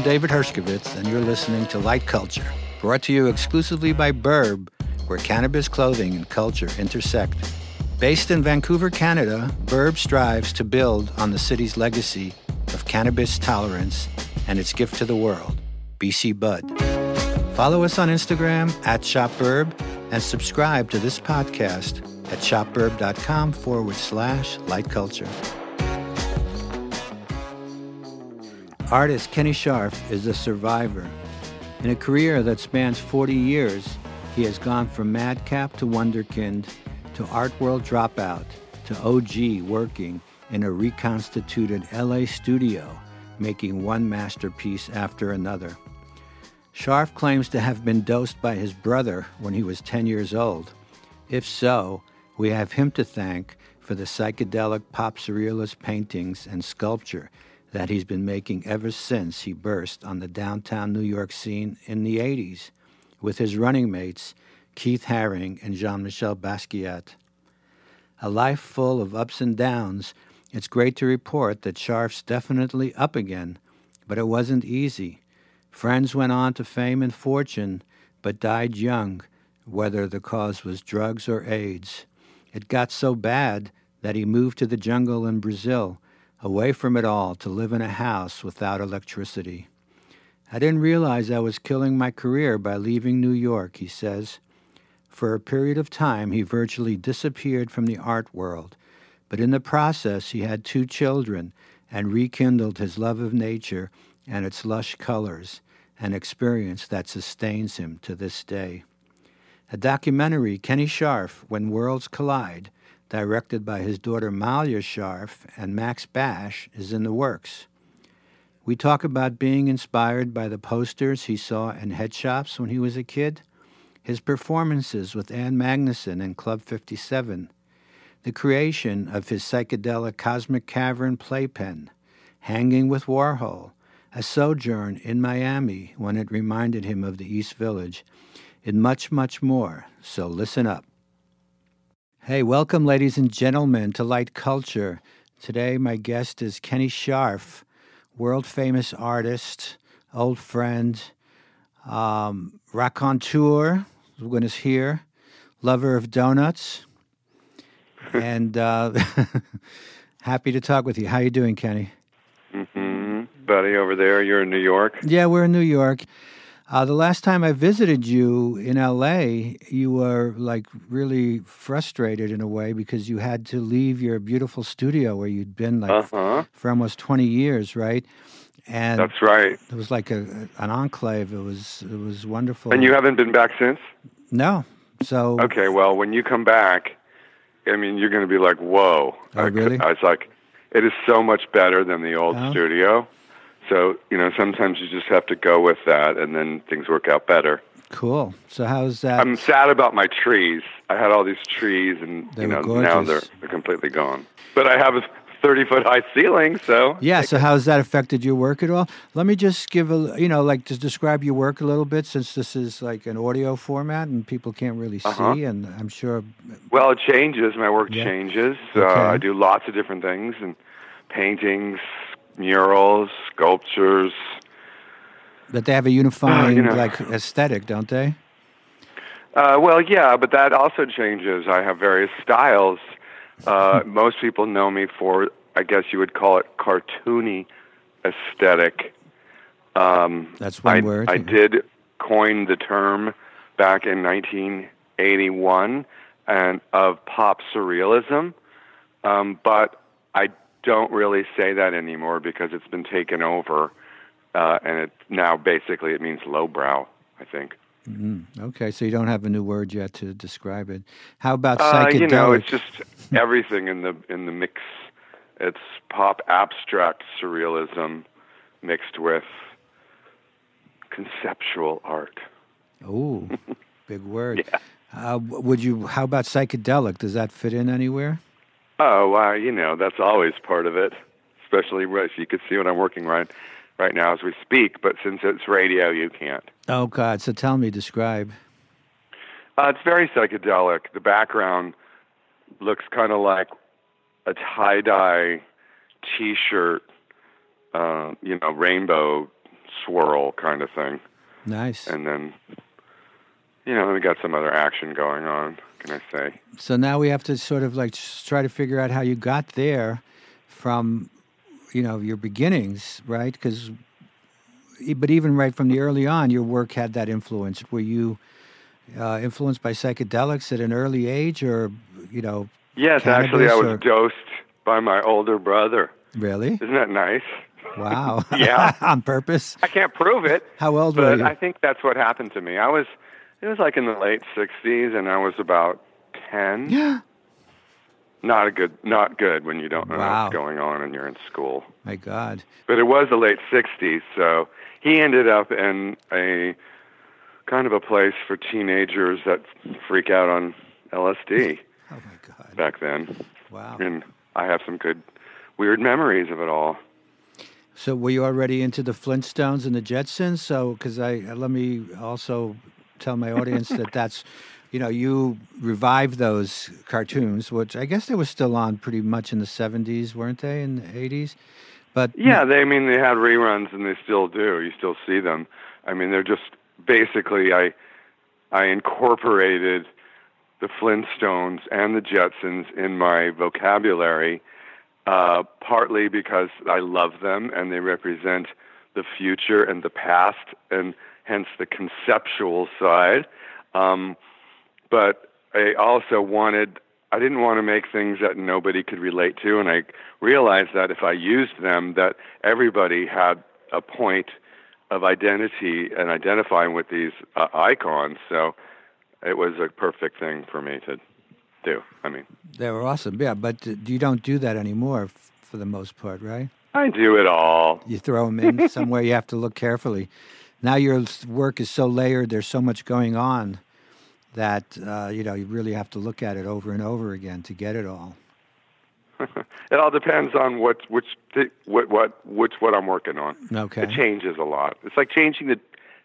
I'm David Hershkovits, and you're listening to Light Culture, brought to you exclusively by Burb, where cannabis clothing and culture intersect. Based in Vancouver, Canada, Burb strives to build on the city's legacy of cannabis tolerance and its gift to the world, BC Bud. Follow us on Instagram at ShopBurb and subscribe to this podcast at shopburb.com forward slash light culture. Artist Kenny Scharf is a survivor. In a career that spans 40 years, he has gone from madcap to wonderkind to art world dropout to OG working in a reconstituted LA studio, making one masterpiece after another. Scharf claims to have been dosed by his brother when he was 10 years old. If so, we have him to thank for the psychedelic pop surrealist paintings and sculpture that he's been making ever since he burst on the downtown New York scene in the 80s with his running mates Keith Haring and Jean Michel Basquiat. A life full of ups and downs, it's great to report that Scharf's definitely up again, but it wasn't easy. Friends went on to fame and fortune, but died young, whether the cause was drugs or AIDS. It got so bad that he moved to the jungle in Brazil away from it all to live in a house without electricity. I didn't realize I was killing my career by leaving New York, he says. For a period of time, he virtually disappeared from the art world, but in the process, he had two children and rekindled his love of nature and its lush colors, an experience that sustains him to this day. A documentary, Kenny Scharf, When Worlds Collide, directed by his daughter Malia Scharf and Max Basch, is in the works. We talk about being inspired by the posters he saw in head shops when he was a kid, his performances with Ann Magnuson in Club 57, the creation of his psychedelic Cosmic Cavern playpen, hanging with Warhol, a sojourn in Miami when it reminded him of the East Village, and much, much more. So listen up. Hey, welcome, ladies and gentlemen, to Light Culture. Today, my guest is Kenny Scharf, world famous artist, old friend, um, raconteur when is here, lover of donuts, and uh, happy to talk with you. How you doing, Kenny? Mm-hmm. Buddy, over there, you're in New York. Yeah, we're in New York. Uh, the last time I visited you in LA, you were like really frustrated in a way because you had to leave your beautiful studio where you'd been like uh-huh. for almost 20 years, right? And that's right. It was like a, an enclave. It was it was wonderful. And you haven't been back since? No. So Okay, well, when you come back, I mean, you're going to be like, "Whoa." Oh, really? I, I was like, it is so much better than the old Oh. studio. So, you know, sometimes you just have to go with that and then things work out better. cool. So how's that? I'm sad about my trees. I had all these trees and, They you know, now they're, they're completely gone. But I have a 30 foot high ceiling, so. yeah. So how's that affected your work at all? Let me just give a you know like just describe your work a little bit since this is like an audio format and people can't really see Uh-huh. and I'm sure Well, it changes. My work Yeah. changes. Okay. Uh, I do lots of different things and paintings, murals, sculptures. that they have a unifying know. like aesthetic, don't they? Uh, well, yeah, but that also changes. I have various styles. Uh, most people know me for, I guess you would call it cartoony aesthetic. Um, That's one I, word. I did coin the term back in 1981 and of pop surrealism, um, but I don't really say that anymore because it's been taken over, uh, and it now basically it means lowbrow. I think. Mm, okay, so you don't have a new word yet to describe it. How about Uh, psychedelic? you know, it's just everything in the in the mix. It's pop abstract surrealism mixed with conceptual art. oh, big word. Yeah. Uh, would you? How about psychedelic? Does that fit in anywhere? Oh, well, you know, that's always part of it. Especially as you could see what I'm working right right now as we speak. But since it's radio, you can't. Oh God! So tell me, describe. Uh, it's very psychedelic. The background looks kind of like a tie dye T-shirt, uh, you know, rainbow swirl kind of thing. Nice. And then, you know, we got some other action going on. Can I say? So now we have to sort of like try to figure out how you got there from, you know, your beginnings, right? Because, but even right from the early on, your work had that influence. Were you uh, influenced by psychedelics at an early age, or you know? Yes, actually, I was or... dosed by my older brother. Really? Isn't that nice? Wow. yeah. On purpose. I can't prove it. How old were you? I think that's what happened to me. I was, it was like in the late '60s, and I was about ten. Yeah. Not a good, not good when you don't know Wow. what's going on and you're in school. My God. But it was the late '60s, so he ended up in a kind of a place for teenagers that freak out on LSD Oh my God. back then, Wow. and I have some good, weird memories of it all. So were you already into the Flintstones and the Jetsons? So because I let me also tell my audience that that's, you know, you revived those cartoons, which I guess they were still on pretty much in the '70s, weren't they? In the '80s, but Yeah, they I mean they had reruns and they still do. You still see them. I mean they're just basically I I incorporated the Flintstones and the Jetsons in my vocabulary uh, partly because I love them and they represent the future and the past and hence the conceptual side. Um, but I also wanted I didn't want to make things that nobody could relate to, and I realized that if I used them, that everybody had a point of identity and identifying with these uh, icons. So it was a perfect thing for me to do. I mean, they were awesome. Yeah, but you don't do that anymore f- for the most part, right? I do it all. You throw them in somewhere. You have to look carefully. Now your work is so layered. There's so much going on that uh, you know you really have to look at it over and over again to get it all. it all depends on what which what what which what I'm working on. Okay. It changes a lot. It's like changing the.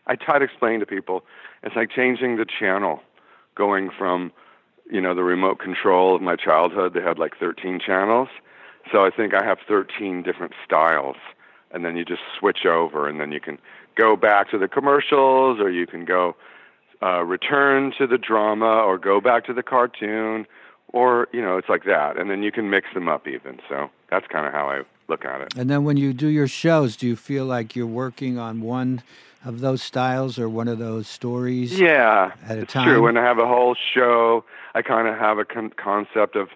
I try to explain to people. It's like changing the channel, going from, you know, the remote control of my childhood. They had like 13 channels, so I think I have 13 different styles, and then you just switch over, and then you can go back to the commercials, or you can go uh, return to the drama, or go back to the cartoon, or you know, it's like that, and then you can mix them up even. So that's kind of how I look at it. And then when you do your shows, do you feel like you're working on one of those styles or one of those stories? Yeah, at a it's time? true. When I have a whole show, I kind of have a con- concept of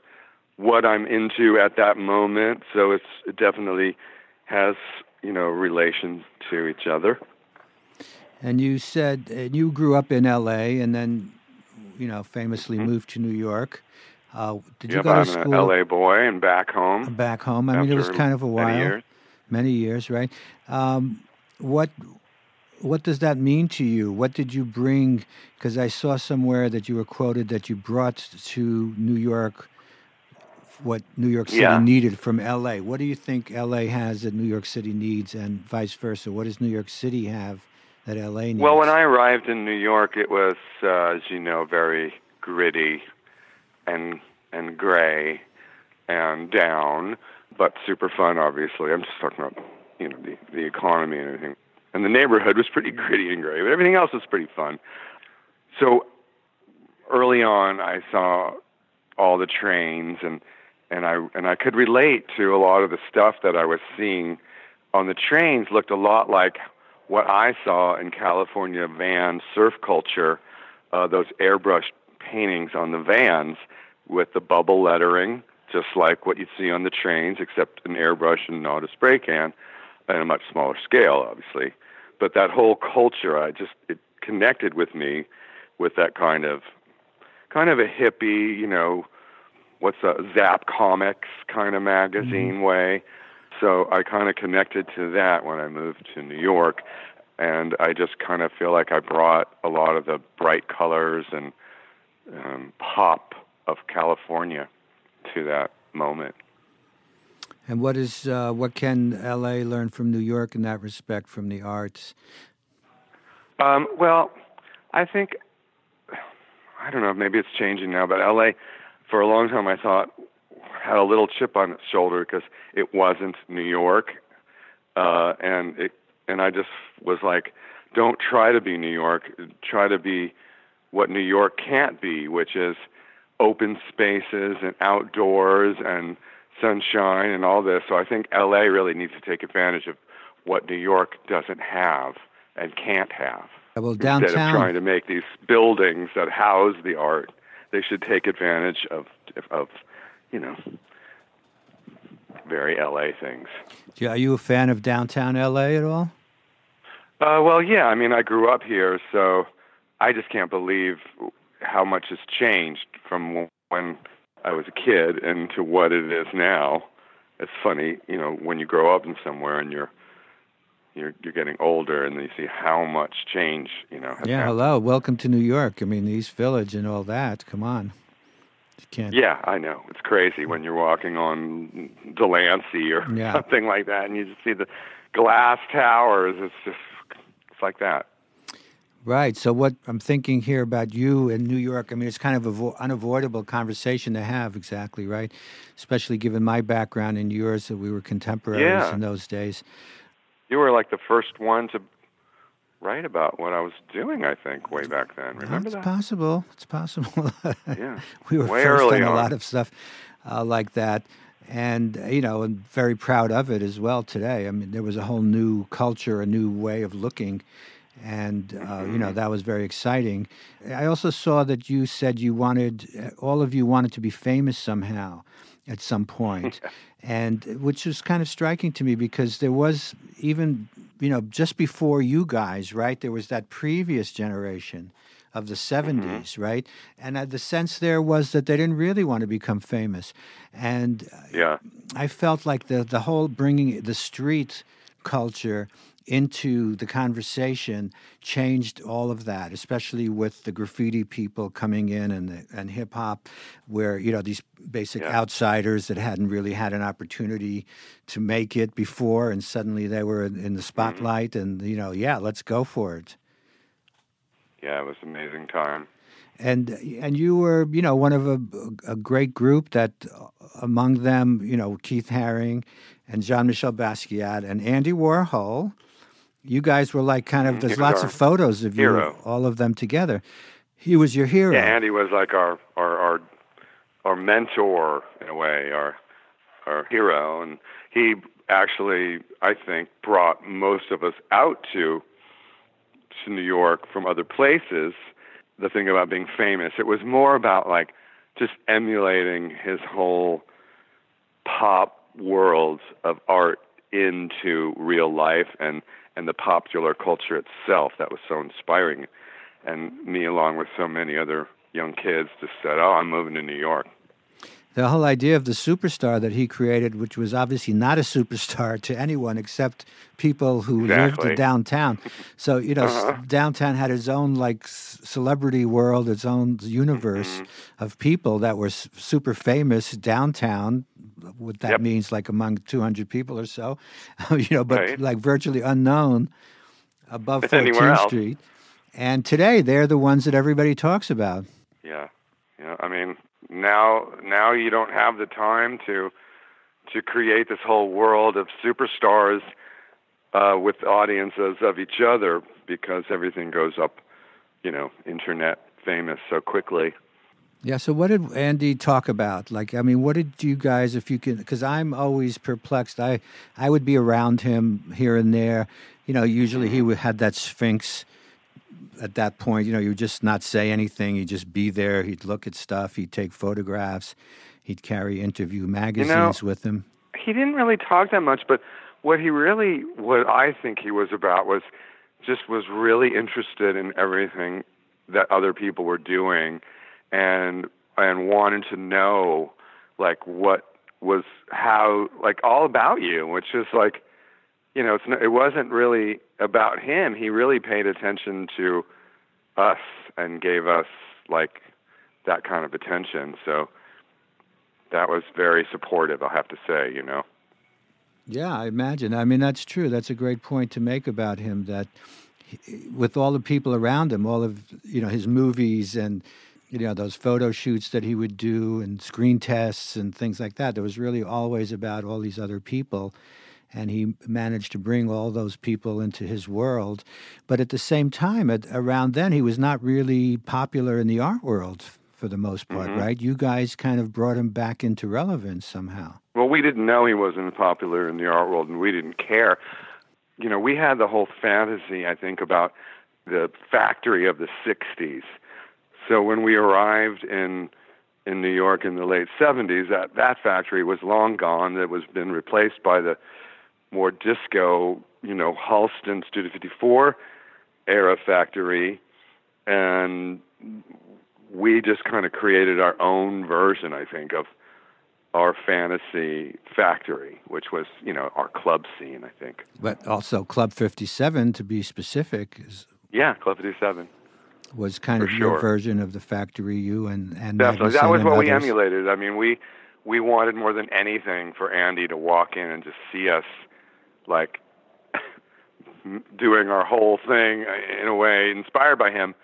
what I'm into at that moment. So it's definitely has you know relation to each other. And you said and you grew up in L.A. and then, you know, famously moved to New York. Uh, did you yep, go to I'm school an LA boy and back home. back home? I mean, it was kind of a while, many years. many years, right? Um, what what does that mean to you? What did you bring? Because I saw somewhere that you were quoted that you brought to New York what New York City Yeah. needed from L.A. What do you think L.A. has that New York City needs, and vice versa? What does New York City have that L.A. needs? Well, when I arrived in New York, it was, uh, as you know, very gritty and and gray and down, but super fun. Obviously, I'm just talking about you know the the economy and everything. And the neighborhood was pretty gritty and gray, but everything else was pretty fun. So early on, I saw all the trains and and I and I could relate to a lot of the stuff that I was seeing on the trains looked a lot like what I saw in California van surf culture, uh, those airbrushed paintings on the vans with the bubble lettering, just like what you'd see on the trains, except an airbrush and not a spray can, at a much smaller scale, obviously. But that whole culture, I just it connected with me with that kind of kind of a hippie, you know, what's a Zap Comics kind of magazine way. So I kind of connected to that when I moved to New York, and I just kind of feel like I brought a lot of the bright colors and um, pop of California to that moment. And what is uh, what can LA learn from New York in that respect from the arts? Um, well, I think I don't know. Maybe it's changing now, but LA, for a long time, I thought had a little chip on its shoulder because it wasn't New York, uh, and it and I just was like, don't try to be New York. Try to be what New York can't be, which is open spaces and outdoors and sunshine and all this. So I think LA really needs to take advantage of what New York doesn't have and can't have. Well, downtown. Instead of trying to make these buildings that house the art, they should take advantage of of you know very LA things. Yeah, Are you a fan of downtown LA at all? Uh, well, yeah. I mean, I grew up here, so I just can't believe how much has changed from when I was a kid and to what it is now. It's funny, you know, when you grow up in somewhere and you're you're you're getting older and you see how much change, you know. Yeah, happened. hello, welcome to New York. I mean, East Village and all that. Come on. You can't. Yeah, I know. It's crazy when you're walking on Delancey or Yeah. something like that and you just see the glass towers. It's just it's like that. Right. So what I'm thinking here about you in New York, I mean, it's kind of an unavoidable conversation to have. Exactly right. Especially given my background and yours, that we were contemporaries Yeah. in those days. You were like the first one to write about what I was doing, I think, way back then. Remember it's that? possible. It's possible. Yeah. we were Way first early on a lot of stuff uh, like that, and you know, and very proud of it as well today. I mean, there was a whole new culture, a new way of looking, and uh, you Mm-hmm. know that was very exciting. I also saw that you said you wanted, uh, all of you wanted to be famous somehow at some point, and which was kind of striking to me because there was even you know just before you guys, right? There was that previous generation of the 70s, right? And uh, the sense there was that they didn't really want to become famous. And uh, Yeah. I felt like the, the whole bringing the street culture into the conversation changed all of that, especially with the graffiti people coming in and the, and hip hop, where you know these basic Yeah. outsiders that hadn't really had an opportunity to make it before, and suddenly they were in, in the spotlight, and you know, yeah, let's go for it. Yeah, it was an amazing time. and and you were you know one of a, a great group that uh, among them you know Keith Haring and Jean Michel Basquiat and Andy Warhol you guys were like kind of Mm, there's lots of photos of you all of them together. He was your hero. Yeah, Andy was like our our our our mentor in a way, our our hero, and he actually, I think, brought most of us out to to New York from other places. The thing about being famous, it was more about like just emulating his whole pop world of art into real life and and the popular culture itself that was so inspiring. And me along with so many other young kids just said oh i'm moving to new york the whole idea of the superstar that he created, which was obviously not a superstar to anyone except people who lived Exactly. in downtown. So you know, s- uh-huh. downtown had its own like celebrity world, its own universe mm-hmm. of people that were super famous downtown. What that Yep. means, like among two hundred people or so, you know, but Right. like virtually unknown above 14th. Street. And today, they're the ones that everybody talks about. yeah yeah i mean now now you don't have the time to to create this whole world of superstars uh, with audiences of each other because everything goes up you know internet famous so quickly Yeah. So, what did Andy talk about? Like, I mean, what did you guys, if you can, because I'm always perplexed. I I would be around him here and there. You know, usually he would had that sphinx. At that point, you know, you would just not say anything. He'd just be there. He'd look at stuff. He'd take photographs. He'd carry interview magazines with him. he didn't really talk that much, but what he really, what I think he was about was just was really interested in everything that other people were doing, and and wanted to know like what was how like all about you, which is like, you know, it's not, it wasn't really about him. He really paid attention to us and gave us like that kind of attention. So that was very supportive, I'll have to say, you know. Yeah, I imagine. I mean, that's true. That's a great point to make about him. That he, with all the people around him, all of you know his movies and you know those photo shoots that he would do and screen tests and things like that. There was really always about all these other people, and he managed to bring all those people into his world. But at the same time, at, around then, he was not really popular in the art world for the most part, Mhm. right? You guys kind of brought him back into relevance somehow. Well, we didn't know he wasn't popular in the art world, and we didn't care. You know, we had the whole fantasy, I think, about the factory of the '60s. So when we arrived in in New York in the late '70s, that that factory was long gone. It was been replaced by the more disco, you know, Halston Studio 54 era factory, and we just kind of created our own version, I think, of our fantasy factory, which was, you know, our club scene, I think. But also, Club 57, to be specific, is, Yeah, Club 57. was kind For of your sure. version of the factory you and, and Definitely. That was what we emulated. I mean, we we wanted more than anything for Andy to walk in and just see us like doing our whole thing in a way inspired by him,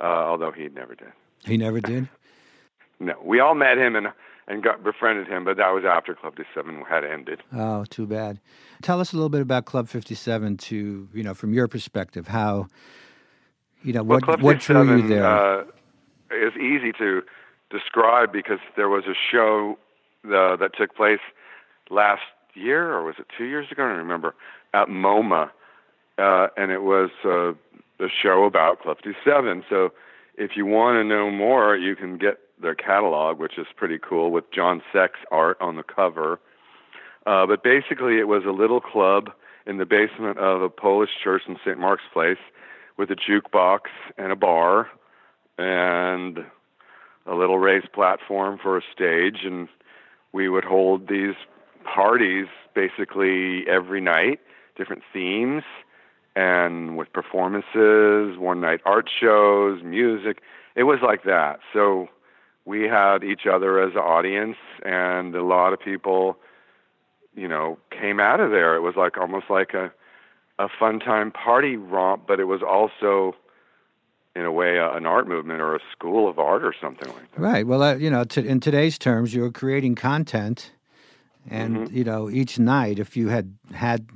uh, although he never did. He never did? No, we all met him and and got befriended him, but that was after Club 57 had ended. Oh, too bad. Tell us a little bit about Club 57 to, you know, from your perspective, how, you know, Well, what, Club what drew you there? Uh, is easy to describe because there was a show uh, that took place last year, or was it two years ago? I don't remember, at MoMA, uh, and it was uh, a show about Club 57. So if you want to know more, you can get their catalog, which is pretty cool, with John Seck's art on the cover. Uh, but basically, it was a little club in the basement of a Polish church in St. Mark's Place with a jukebox and a bar and a little raised platform for a stage. And we would hold these parties basically every night, different themes, and with performances, one night art shows, music. It was like that. So we had each other as an audience, and a lot of people, you know, came out of there. It was like almost like a a fun time party romp, but it was also, in a way, a, an art movement or a school of art or something like that. Right. Well, uh, you know, in today's terms, you're creating content, and Mm-hmm. you know, each night, if you had had,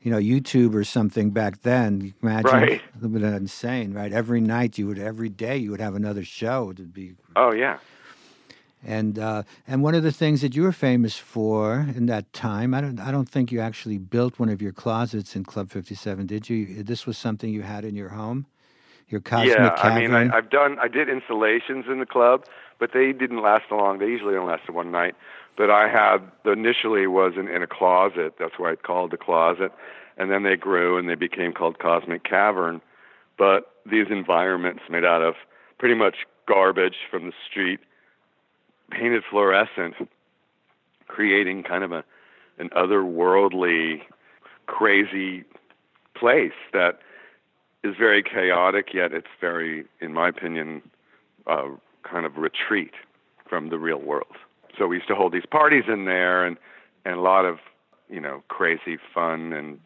you know, YouTube or something back then, imagine Right. it would have been insane, right? Every night, you would, every day, you would have another show. It'd be, Oh yeah, and uh, and one of the things that you were famous for in that time, I don't, I don't think you actually built one of your closets in Club Fifty Seven, did you? This was something you had in your home, your cosmic yeah. cavern. I mean, I, I've done, I did installations in the club, but they didn't last long. They usually only lasted one night. But I had initially was in, in a closet. That's why I called the closet, and then they grew and they became called Cosmic Cavern. But these environments made out of pretty much garbage from the street, painted fluorescent, creating kind of a an otherworldly, crazy place that is very chaotic. Yet it's very, in my opinion, uh, kind of retreat from the real world. So we used to hold these parties in there, and and a lot of you know crazy fun and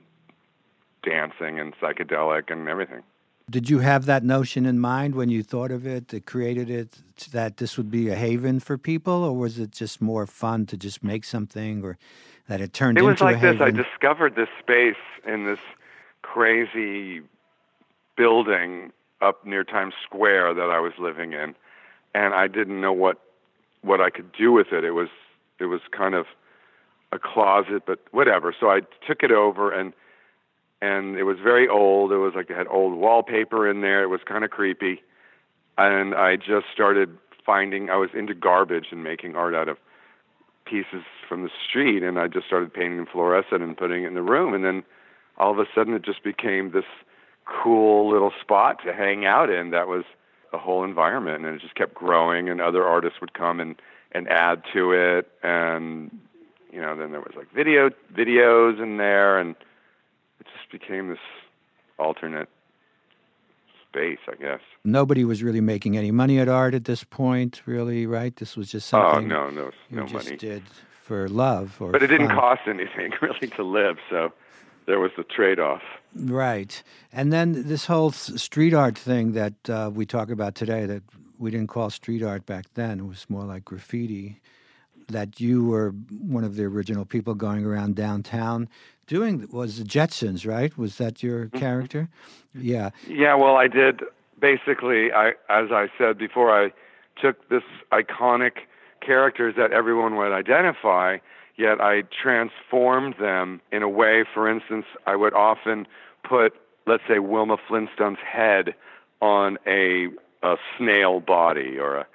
dancing and psychedelic and everything. Did you have that notion in mind when you thought of it, that created it, that this would be a haven for people, or was it just more fun to just make something, or that it turned? It was like this. I discovered this space in this crazy building up near Times Square that I was living in, and I didn't know what what I could do with it. It was it was kind of a closet, but whatever. So I took it over and and it was very old. It was like it had old wallpaper in there. It was kind of creepy, and I just started finding. I was into garbage and making art out of pieces from the street, and I just started painting fluorescent and putting it in the room, and then all of a sudden it just became this cool little spot to hang out in. That was the whole environment, and it just kept growing, and other artists would come and and add to it, and you know, then there was like video videos in there, and it just became this alternate space, I guess. Nobody was really making any money at art at this point, really, right? This was just something. Oh something no, no, you no just money. did for love, or But it didn't cost anything really to live, so there was the trade-off. Right. And then this whole street art thing that uh, we talk about today that we didn't call street art back then, it was more like graffiti. that you were one of the original people going around downtown doing was the Jetsons, right? Was that your mm-hmm. character? Yeah. Yeah. Well, I did basically. I as I said before, I took this iconic characters that everyone would identify, yet I transformed them in a way. For instance, I would often put, let's say, Wilma Flintstone's head on a, a snail body or a,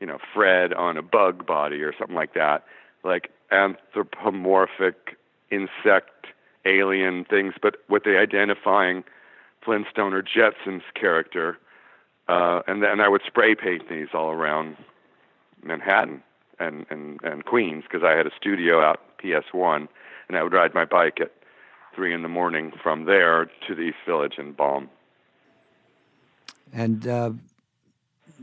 you know, Fred on a bug body or something like that, like anthropomorphic insect alien things, but with the identifying Flintstone or Jetsons character. Uh, and then I would spray paint these all around Manhattan and and, and Queens because I had a studio out PS1, and I would ride my bike at three in the morning from there to the East Village and Balm. And uh,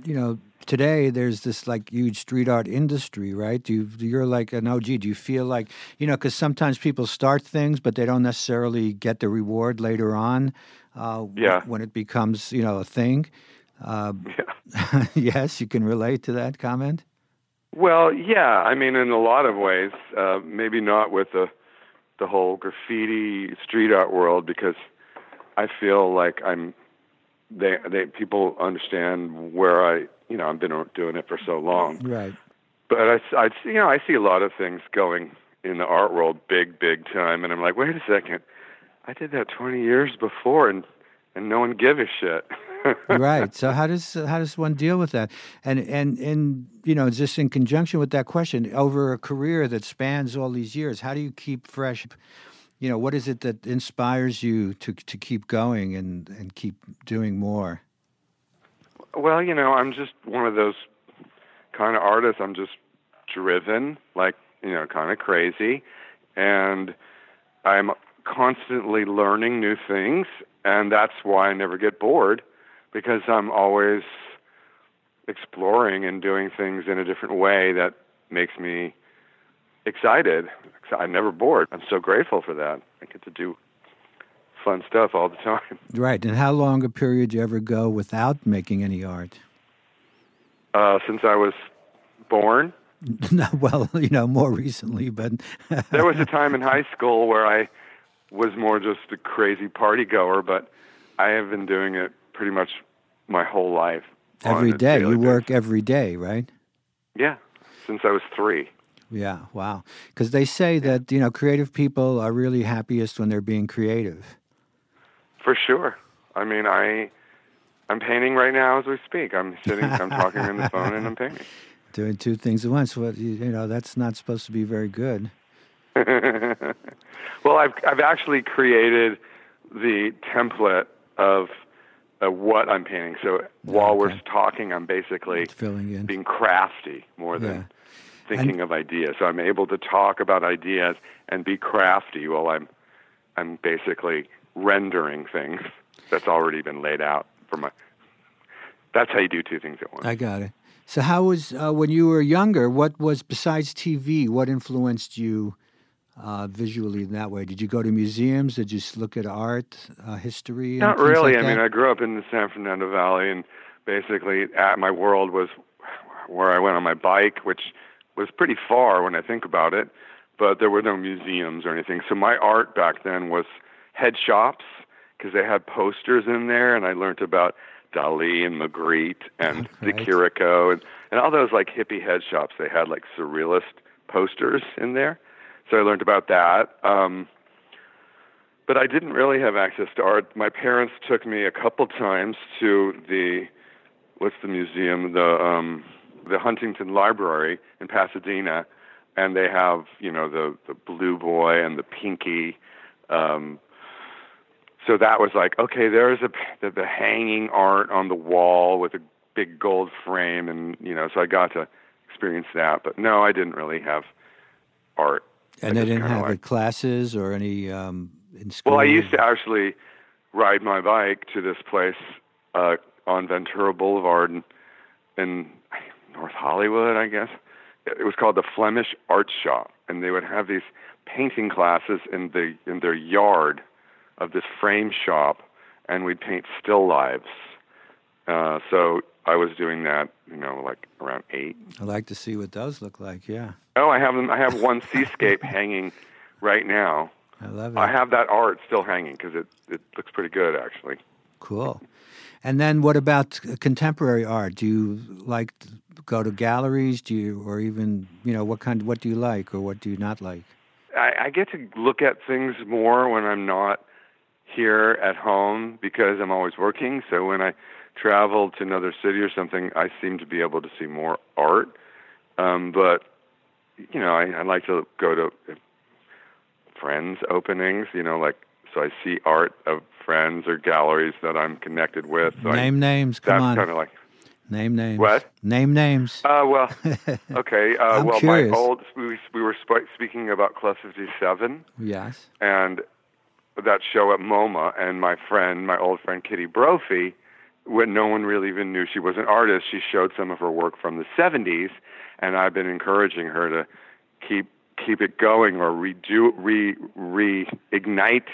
you know, today there's this like huge street art industry, right? Do you, you're like an OG. Do you feel like you know? Because sometimes people start things, but they don't necessarily get the reward later on. Uh, yeah. When it becomes you know a thing. Uh, yeah. yes, you can relate to that comment. Well, yeah. I mean, in a lot of ways, uh, maybe not with the the whole graffiti street art world because I feel like I'm they they people understand where I you know I've been doing it for so long. Right. But I I you know I see a lot of things going in the art world big big time, and I'm like, wait a second, I did that 20 years before, and and no one give a shit. right. So how does how does one deal with that? And and and you know, just in conjunction with that question, over a career that spans all these years, how do you keep fresh? You know, what is it that inspires you to to keep going and and keep doing more? Well, you know, I'm just one of those kind of artists. I'm just driven, like you know, kind of crazy, and I'm constantly learning new things, and that's why I never get bored because I'm always exploring and doing things in a different way that makes me excited. I'm never bored. I'm so grateful for that. I get to do fun stuff all the time. Right. And how long a period do you ever go without making any art? Uh, since I was born. well, you know, more recently, but there was a time in high school where I was more just a crazy party goer, but I have been doing it pretty much my whole life. Every day. You work every day, right? Yeah, since I was three. Yeah, wow. Because they say that, you know, creative people are really happiest when they're being creative. For sure. I mean, I I'm painting right now as we speak. I'm sitting, I'm talking on the phone, and I'm painting. Doing two things at once. Well, you, you know, that's not supposed to be very good. well, I've I've actually created the template of uh, what I'm painting. So while we're talking, I'm basically filling in, being crafty more than yeah. thinking and, of ideas. So I'm able to talk about ideas and be crafty while I'm I'm basically rendering things that's already been laid out for my. That's how you do two things at once. I got it. So how was uh, when you were younger? What was besides TV? What influenced you? Uh, visually in that way? Did you go to museums? Did you look at art, uh, history? Not really. Like I mean, I grew up in the San Fernando Valley, and basically, at my world was where I went on my bike, which was pretty far when I think about it. But there were no museums or anything. So my art back then was head shops because they had posters in there, and I learned about Dali and Magritte and right. de Chirico and, and all those like hippie head shops. They had like surrealist posters in there so I learned about that. Um, but I didn't really have access to art. My parents took me a couple times to the what's the museum, the um, the Huntington Library in Pasadena, and they have you know the the Blue Boy and the Pinkie. Um, so that was like okay, there's a the, the hanging art on the wall with a big gold frame, and you know, so I got to experience that. But no, I didn't really have art and they didn't have like, classes or any um, in school. Well, I used to actually ride my bike to this place uh, on Ventura Boulevard in, in North Hollywood, I guess. It was called the Flemish Art Shop, and they would have these painting classes in the in their yard of this frame shop, and we'd paint still lives. Uh, so I was doing that, you know, like around eight. I like to see what those look like. Yeah, Oh, I have them. I have one seascape hanging right now. I love it. I have that art still hanging because it it looks pretty good actually. Cool. And then what about uh, contemporary art? Do you like to go to galleries? Do you, or even you know, what kind? What do you like, or what do you not like? I, I get to look at things more when I'm not here at home because I'm always working. So when I travel to another city or something, I seem to be able to see more art. Um, but you know, I, I like to go to friends' openings. You know, like so I see art of friends or galleries that I'm connected with. So Name I, names. Come on. kind of like Name names. What? Name names. uh, well, okay. Uh, well, curious. my old we we were sp- speaking about Club 57 yes. and that show at MoMA, and my friend, my old friend Kitty Brophy, when no one really even knew she was an artist, she showed some of her work from the 70s, and I've been encouraging her to keep keep it going or redo re reignite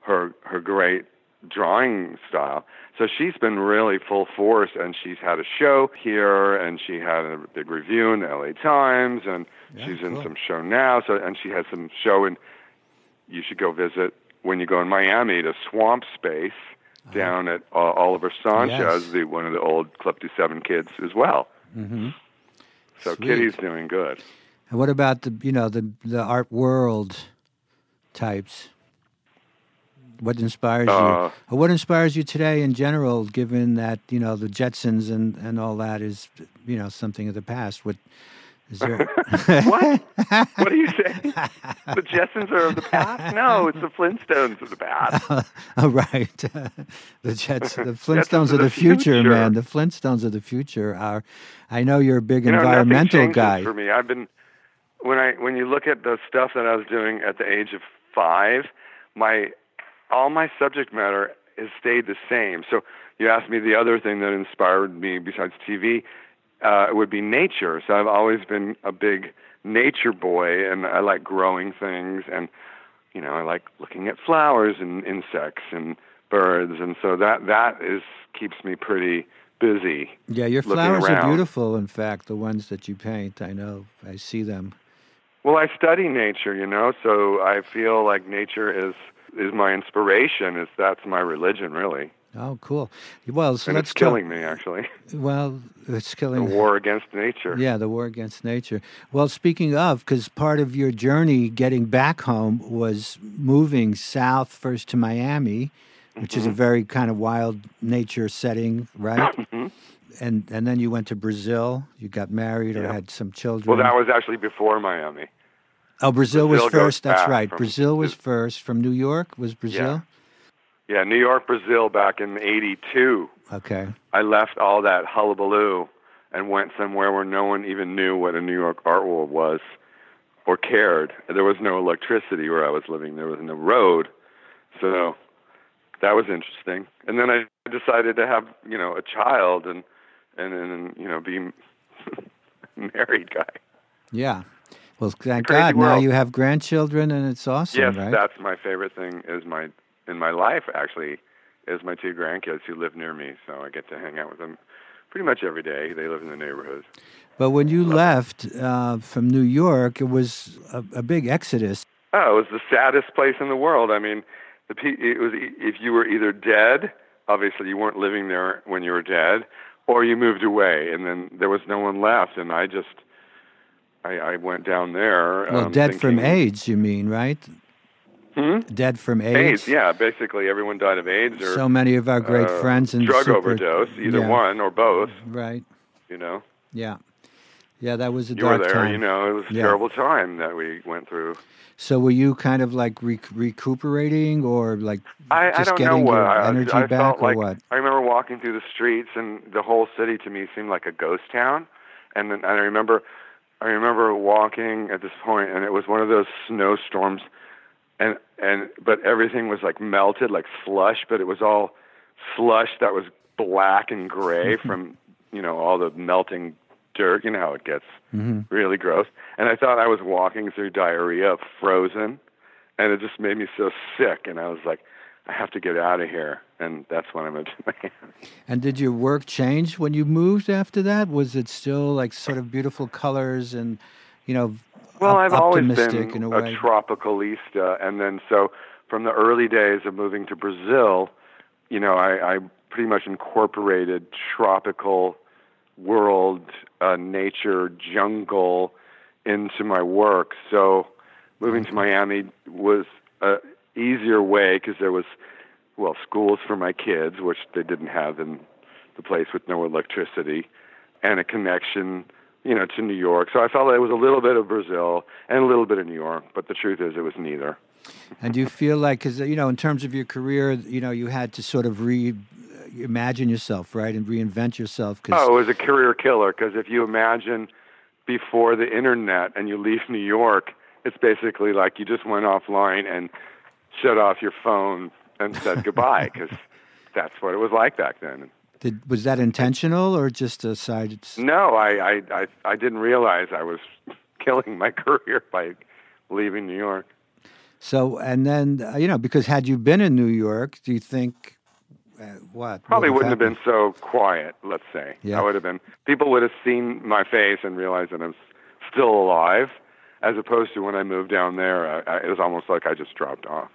her her great drawing style. So she's been really full force, and she's had a show here, and she had a big review in the LA Times, and Yeah, she's in cool. some show now. So and she has some show in. You should go visit when you go in Miami to Swamp Space down at uh, Oliver Sanchez, Uh-huh. Yes. the one of the old Club 7 kids as well. Mm-hmm. So Sweet. Kitty's doing good. And what about the you know the the art world types? What inspires Uh, you? What inspires you today in general, given that you know the Jetsons and and all that is you know something of the past? What there? What? what are you saying? the Jetsons are of the past? No, it's the Flintstones of the past. oh, right. the Jets, the Flintstones of the, future, future. man. The Flintstones of the future are. I know you're a big You know, environmental guy. for me. I've been when I when you look at the stuff that I was doing at the age of five, my all my subject matter has stayed the same. So you asked me the other thing that inspired me besides TV, uh, it would be nature. So I've always been a big nature boy, and I like growing things, and you know I like looking at flowers and insects and birds, and so that that is keeps me pretty busy. Yeah, your flowers are beautiful. In fact, the ones that you paint, I know, I see them. Well, I study nature, you know, so I feel like nature is is my inspiration. Is that's my religion, really, Oh, cool. Well, so and it's talk- killing me actually. Well, it's killing The war against nature. Yeah, the war against nature. Well, speaking of, because part of your journey getting back home was moving south first to Miami, which Mm-hmm. is a very kind of wild nature setting, right? And and then you went to Brazil. You got married or had some children. Well, that was actually before Miami. oh, Brazil, was Brazil goes first. That's right. Brazil was first from New York. Was Brazil? Yeah, New York, Brazil, back in '82. Okay. I left all that hullabaloo and went somewhere where no one even knew what a New York art world was or cared. There was no electricity where I was living. There was no road. So that was interesting. And then I decided to have, you know, a child and and then, you know, be married guy. Yeah. Well, thank God. Now you have grandchildren, and it's awesome, yes, right? that's my favorite thing is my in my life actually is my two grandkids who live near me, so I get to hang out with them pretty much every day. They live in the neighborhood. But when you left uh, from New York, it was a, a big exodus. Oh, it was the saddest place in the world. I mean, the pe- it was e- if you were either dead, obviously you weren't living there when you were dead, or you moved away, and then there was no one left. And I just, I, I went down there. Well, um, dead from AIDS, you mean, right? Hmm? Dead from AIDS. AIDS, yeah. Basically, everyone died of AIDS or So many of our great uh, friends and drug super- overdose, either yeah, one or both. Right. You know, Yeah. Yeah, that was a you were dark there. time. You know, it was a Yeah. terrible time that we went through. So were you kind of like rec- recuperating or like I, I just know getting your I, energy I back or like. what? I remember walking through the streets, and the whole city to me seemed like a ghost town. And then and I remember, I remember walking at this point, and it was one of those snowstorms, and and but everything was like melted, like slush, but it was all slush that was black and gray from you know all the melting dirt. You know how it gets Mm-hmm. really gross. And I thought I was walking through diarrhea, frozen, and it just made me so sick. And I was like, I have to get out of here, and that's when I moved to Miami. And did your work change when you moved after that? Was it still like sort of beautiful colors and, you know, well, I've always been a a, tropicalista, and then so from the early days of moving to Brazil, you know, I, I pretty much incorporated tropical world, uh, nature, jungle into my work. So moving to Miami was a easier way because there was, well, schools for my kids, which they didn't have in the place with no electricity, and a connection, you know, to New York. So I felt like it was a little bit of Brazil and a little bit of New York, but the truth is it was neither. And do you feel like, because you know, in terms of your career, you know, you had to sort of re imagine yourself, right, and reinvent yourself. Cause, Oh, it was a career killer because if you imagine before the internet and you leave New York, it's basically like you just went offline and shut off your phone and said goodbye because that's what it was like back then. Did, was that intentional or just a side? No, I, I, I, I didn't realize I was killing my career by leaving New York. So, and then uh, you know, because had you been in New York, do you think uh, what Probably would wouldn't have been so quiet, let's say. Yeah. I would have been, people would have seen my face and realized that I'm still alive, as opposed to when I moved down there, I, I, it was almost like I just dropped off.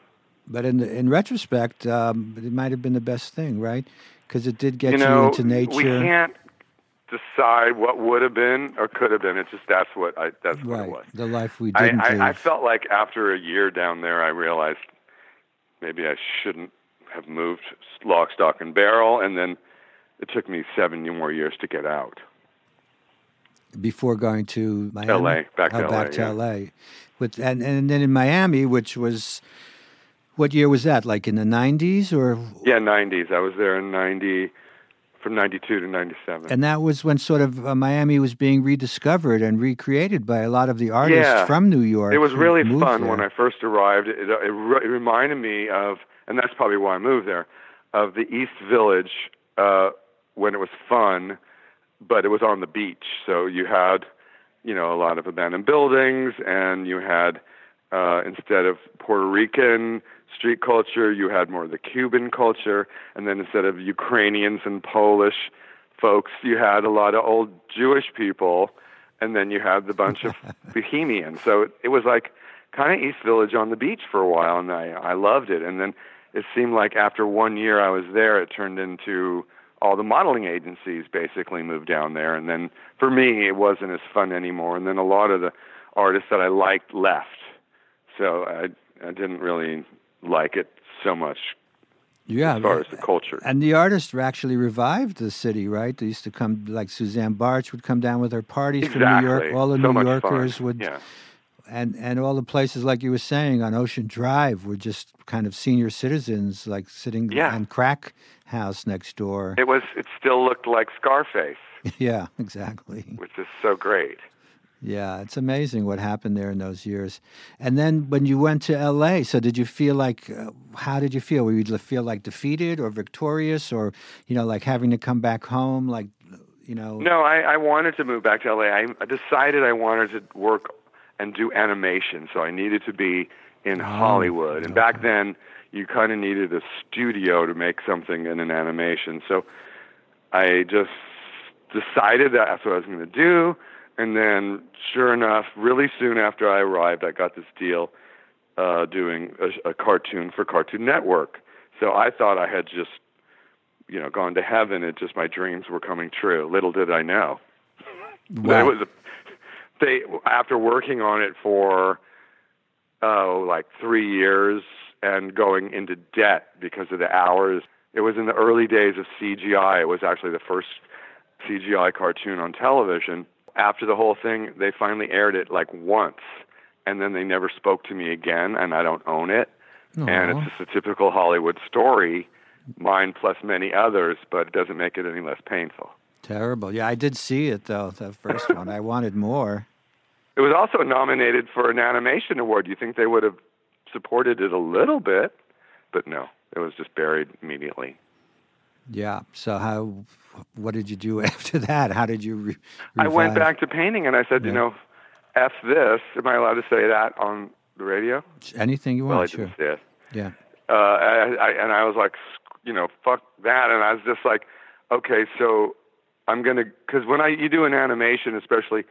But in in retrospect, um, it might have been the best thing, right? Because it did get you you, into nature. we can't decide what would have been or could have been. It's just that's what I, that's what it was. the life we didn't I, I live. felt like after a year down there, I realized maybe I shouldn't have moved lock, stock, and barrel, and then it took me seven more years to get out. before going to Miami. LA, back to Oh, back LA, to LA. With and and then in Miami, which was what year was that? Like in the nineties or Yeah, 90s. I was there in 90, from 92 to 97. and that was when sort of uh, Miami was being rediscovered and recreated by a lot of the artists Yeah. from New York. it was really fun there. when I first arrived. It, it, it reminded me of, and that's probably why I moved there, of the East Village uh, when it was fun, but it was on the beach. So you had, you know, a lot of abandoned buildings, and you had uh, instead of Puerto Rican street culture, you had more of the Cuban culture, and then instead of Ukrainians and Polish folks, you had a lot of old Jewish people, and then you had the bunch of Bohemians. So it, it was like kind of East Village on the beach for a while, and I I loved it. And then it seemed like after one year I was there, it turned into all the modeling agencies basically moved down there, and then for me it wasn't as fun anymore. And then a lot of the artists that I liked left, so I I didn't really like it so much yeah, as far as the culture. and the artists actually revived the city, right? They used to come, like Susanne Bartsch would come down with her parties from New York. All the so New Yorkers fun. would Yeah. and and all the places like you were saying on Ocean Drive were just kind of senior citizens, like sitting Yeah. on crack house next door. It was. It still looked like Scarface, yeah, exactly. which is so great. Yeah, it's amazing what happened there in those years. And then when you went to L.A., so did you feel like? Uh, how did you feel? Were you feel like defeated or victorious, or you know, like having to come back home, like you know? No, I, I wanted to move back to LA. I I decided I wanted to work and do animation, so I needed to be in Hollywood. And back then, you kind of needed a studio to make something in an animation. So I just decided that that's what I was going to do. And then, sure enough, really soon after I arrived, I got this deal uh, doing a, a cartoon for Cartoon Network. So I thought I had just, you know, gone to heaven. It just my dreams were coming true. Little did I know. Wow. It was a, they after working on it for oh like three years and going into debt because of the hours. It was in the early days of CGI. It was actually the first CGI cartoon on television. After the whole thing, they finally aired it like once, and then they never spoke to me again. And I don't own it. And it's just a typical Hollywood story, mine plus many others, but it doesn't make it any less painful. Terrible. Yeah, I did see it though. The first one. I wanted more. It was also nominated for an animation award. You think they would have supported it a little bit, but no, it was just buried immediately. Yeah. So how? What did you do after that? How did you? Re- I went back to painting and I said, you know, F this. Am I allowed to say that on the radio? Anything you Well, I want. sure. didn't. Yeah. uh, I, I, and I was like, you know, fuck that. And I was just like, okay, so I'm gonna because when I you do an animation, especially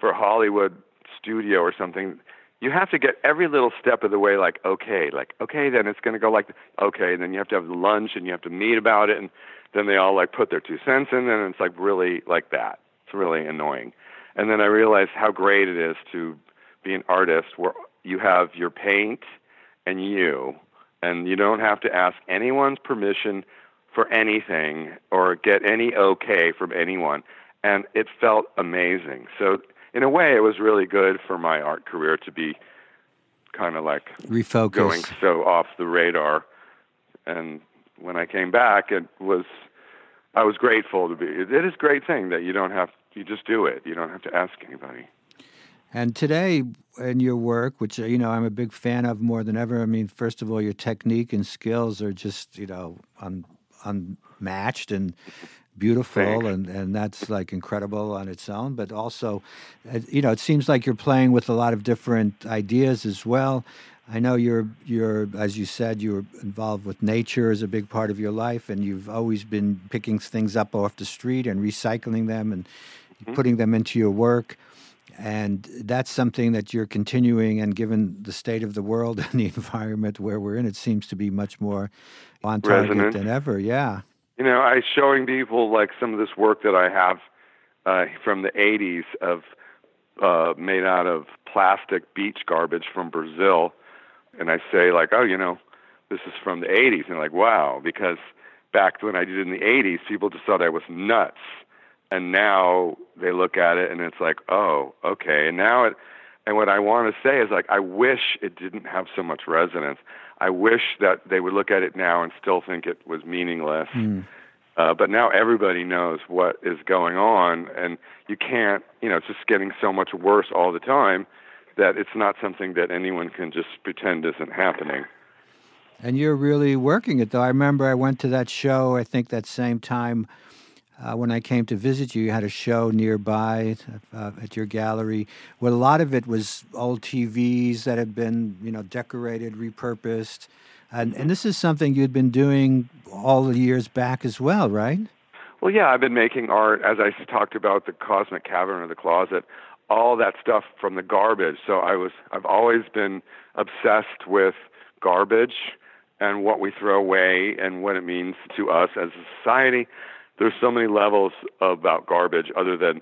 for Hollywood studio or something, you have to get every little step of the way like okay, like okay, then it's gonna go like okay, and then you have to have lunch and you have to meet about it, and then they all like put their two cents in, and it's like really like that. It's really annoying. And then I realized how great it is to be an artist where you have your paint and you, and you don't have to ask anyone's permission for anything or get any okay from anyone. And it felt amazing. So, in a way, it was really good for my art career to be kind of like refocus going so off the radar. And when I came back, it was I was grateful to be. It is a great thing that you don't have you just do it. You don't have to ask anybody. And today, in your work, which you know I'm a big fan of more than ever. I mean, first of all, your technique and skills are just you know un, unmatched and beautiful, Thanks. and and that's like incredible on its own. But also, uh, you know, it seems like you're playing with a lot of different ideas as well. I know you're you're as you said you're involved with nature as a big part of your life, and you've always been picking things up off the street and recycling them and mm-hmm. putting them into your work and that's something that you're continuing and given the state of the world and the environment where we're in it seems to be much more on target Resonant. than ever yeah you know i showing people like some of this work that i have uh, from the 80s of uh, made out of plastic beach garbage from brazil and i say like oh you know this is from the 80s and like wow because back when i did it in the 80s people just thought i was nuts and now they look at it and it's like, oh, okay. And now it, and what I want to say is like, I wish it didn't have so much resonance. I wish that they would look at it now and still think it was meaningless. Mm. Uh, but now everybody knows what is going on, and you can't, you know, it's just getting so much worse all the time that it's not something that anyone can just pretend isn't happening. And you're really working it, though. I remember I went to that show, I think that same time uh, when I came to visit you, you had a show nearby uh, at your gallery. Well, a lot of it was old TVs that had been, you know, decorated, repurposed, and and this is something you'd been doing all the years back as well, right? Well, yeah, I've been making art as I talked about the cosmic cavern or the closet, all that stuff from the garbage. So I was, I've always been obsessed with garbage and what we throw away and what it means to us as a society there's so many levels about garbage other than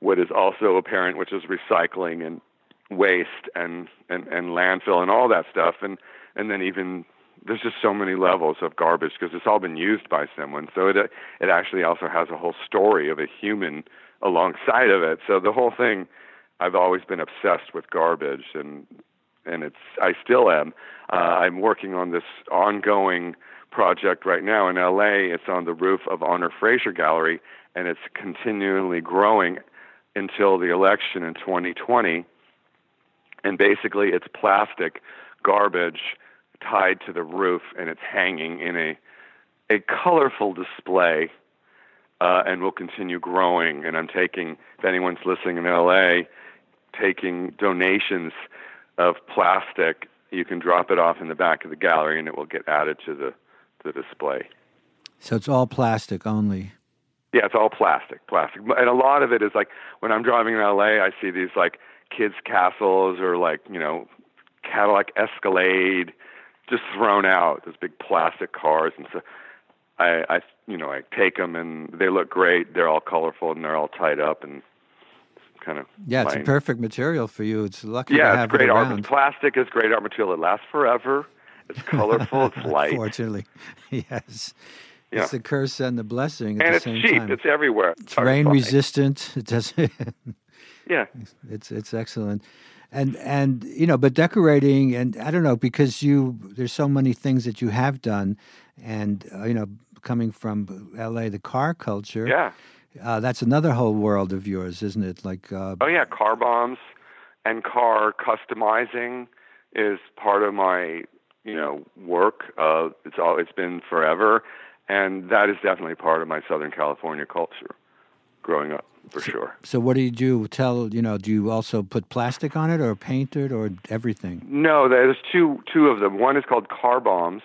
what is also apparent, which is recycling and waste and, and, and landfill and all that stuff. And, and then even there's just so many levels of garbage because it's all been used by someone. So it, it actually also has a whole story of a human alongside of it. So the whole thing, I've always been obsessed with garbage and, and it's, I still am. Uh, I'm working on this ongoing project right now in LA. It's on the roof of Honor Fraser Gallery, and it's continually growing until the election in 2020. And basically, it's plastic garbage tied to the roof, and it's hanging in a a colorful display, uh, and will continue growing. And I'm taking, if anyone's listening in LA, taking donations of plastic. You can drop it off in the back of the gallery, and it will get added to the the display. So it's all plastic only. Yeah, it's all plastic, plastic, and a lot of it is like when I'm driving in LA, I see these like kids' castles or like you know Cadillac Escalade just thrown out, those big plastic cars, and so I, I you know I take them and they look great. They're all colorful and they're all tied up and kind of yeah, it's a perfect material for you. It's lucky yeah, to have it's great it art. Plastic is great art material. It lasts forever. It's colorful. It's light. Fortunately, yes. Yeah. It's the curse and the blessing at and the it's same cheap. time. It's everywhere. It's rain resistant. It does. yeah. It's it's excellent. And and you know, but decorating and I don't know because you there's so many things that you have done, and uh, you know, coming from L.A. the car culture. Yeah. Uh, that's another whole world of yours, isn't it? Like. Uh, oh yeah, car bombs and car customizing is part of my you know work. Uh, it's all it's been forever, and that is definitely part of my Southern California culture growing up. for sure. So what do you do? Tell you know, do you also put plastic on it or paint it or everything? No, there's two two of them. One is called Karbombz,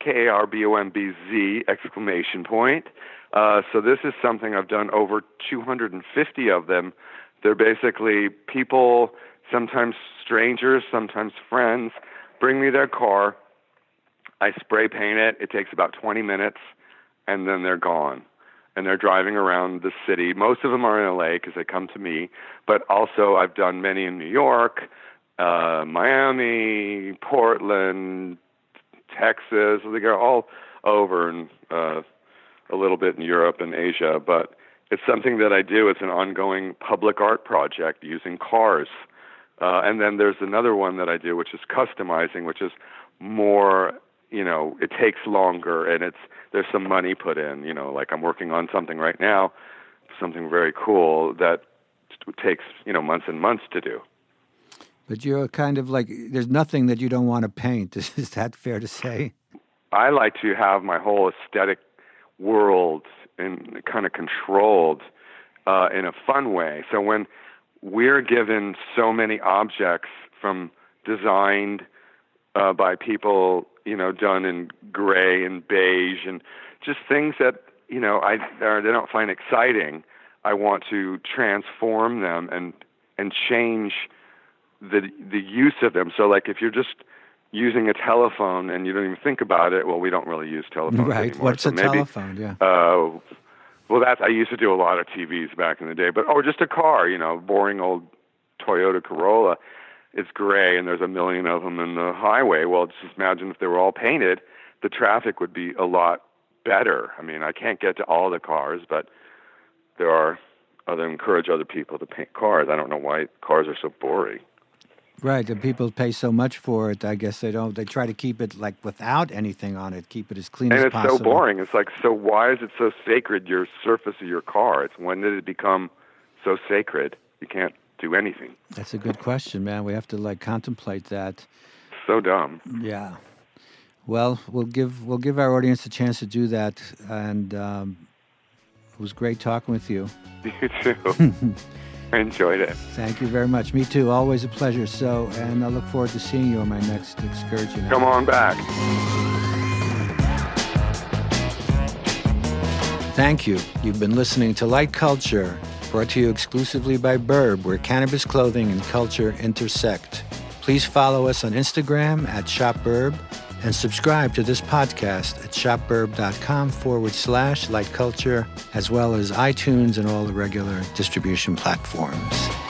K A R B O M B Z exclamation point. Uh, so this is something I've done over 250 of them. They're basically people, sometimes strangers, sometimes friends, bring me their car. I spray paint it. It takes about 20 minutes, and then they're gone and they're driving around the city. Most of them are in LA because they come to me, but also I've done many in New York, uh, Miami, Portland, Texas. They go all over and uh, a little bit in Europe and Asia, but it's something that I do. It's an ongoing public art project using cars. Uh, and then there's another one that I do, which is customizing, which is more you know it takes longer and it's there's some money put in you know like i'm working on something right now something very cool that takes you know months and months to do. But you're kind of like there's nothing that you don't want to paint. Is that fair to say? I like to have my whole aesthetic world and kind of controlled uh, in a fun way. So when we're given so many objects from designed uh, by people you know, done in gray and beige and just things that, you know, I or they don't find exciting. I want to transform them and and change the the use of them. So like if you're just using a telephone and you don't even think about it, well, we don't really use telephones right. anymore. What's so a maybe, telephone? Yeah. Uh, well, that's I used to do a lot of TVs back in the day, but or just a car, you know, boring old Toyota Corolla it's gray and there's a million of them in the highway. Well, just imagine if they were all painted, the traffic would be a lot better. I mean, I can't get to all the cars, but there are other encourage other people to paint cars. I don't know why cars are so boring. Right, and people pay so much for it. I guess they don't. They try to keep it like without anything on it, keep it as clean and as possible. And it's so boring. It's like, so why is it so sacred? Your surface of your car. It's when did it become so sacred? You can't do anything? That's a good question, man. We have to like contemplate that. So dumb. Yeah. Well, we'll give we'll give our audience a chance to do that, and um, it was great talking with you. You too. I enjoyed it. Thank you very much. Me too. Always a pleasure. So, and I look forward to seeing you on my next excursion. Come on back. Thank you. You've been listening to Light Culture brought to you exclusively by Burb, where cannabis clothing and culture intersect. Please follow us on Instagram at ShopBurb and subscribe to this podcast at shopburb.com forward slash light culture, as well as iTunes and all the regular distribution platforms.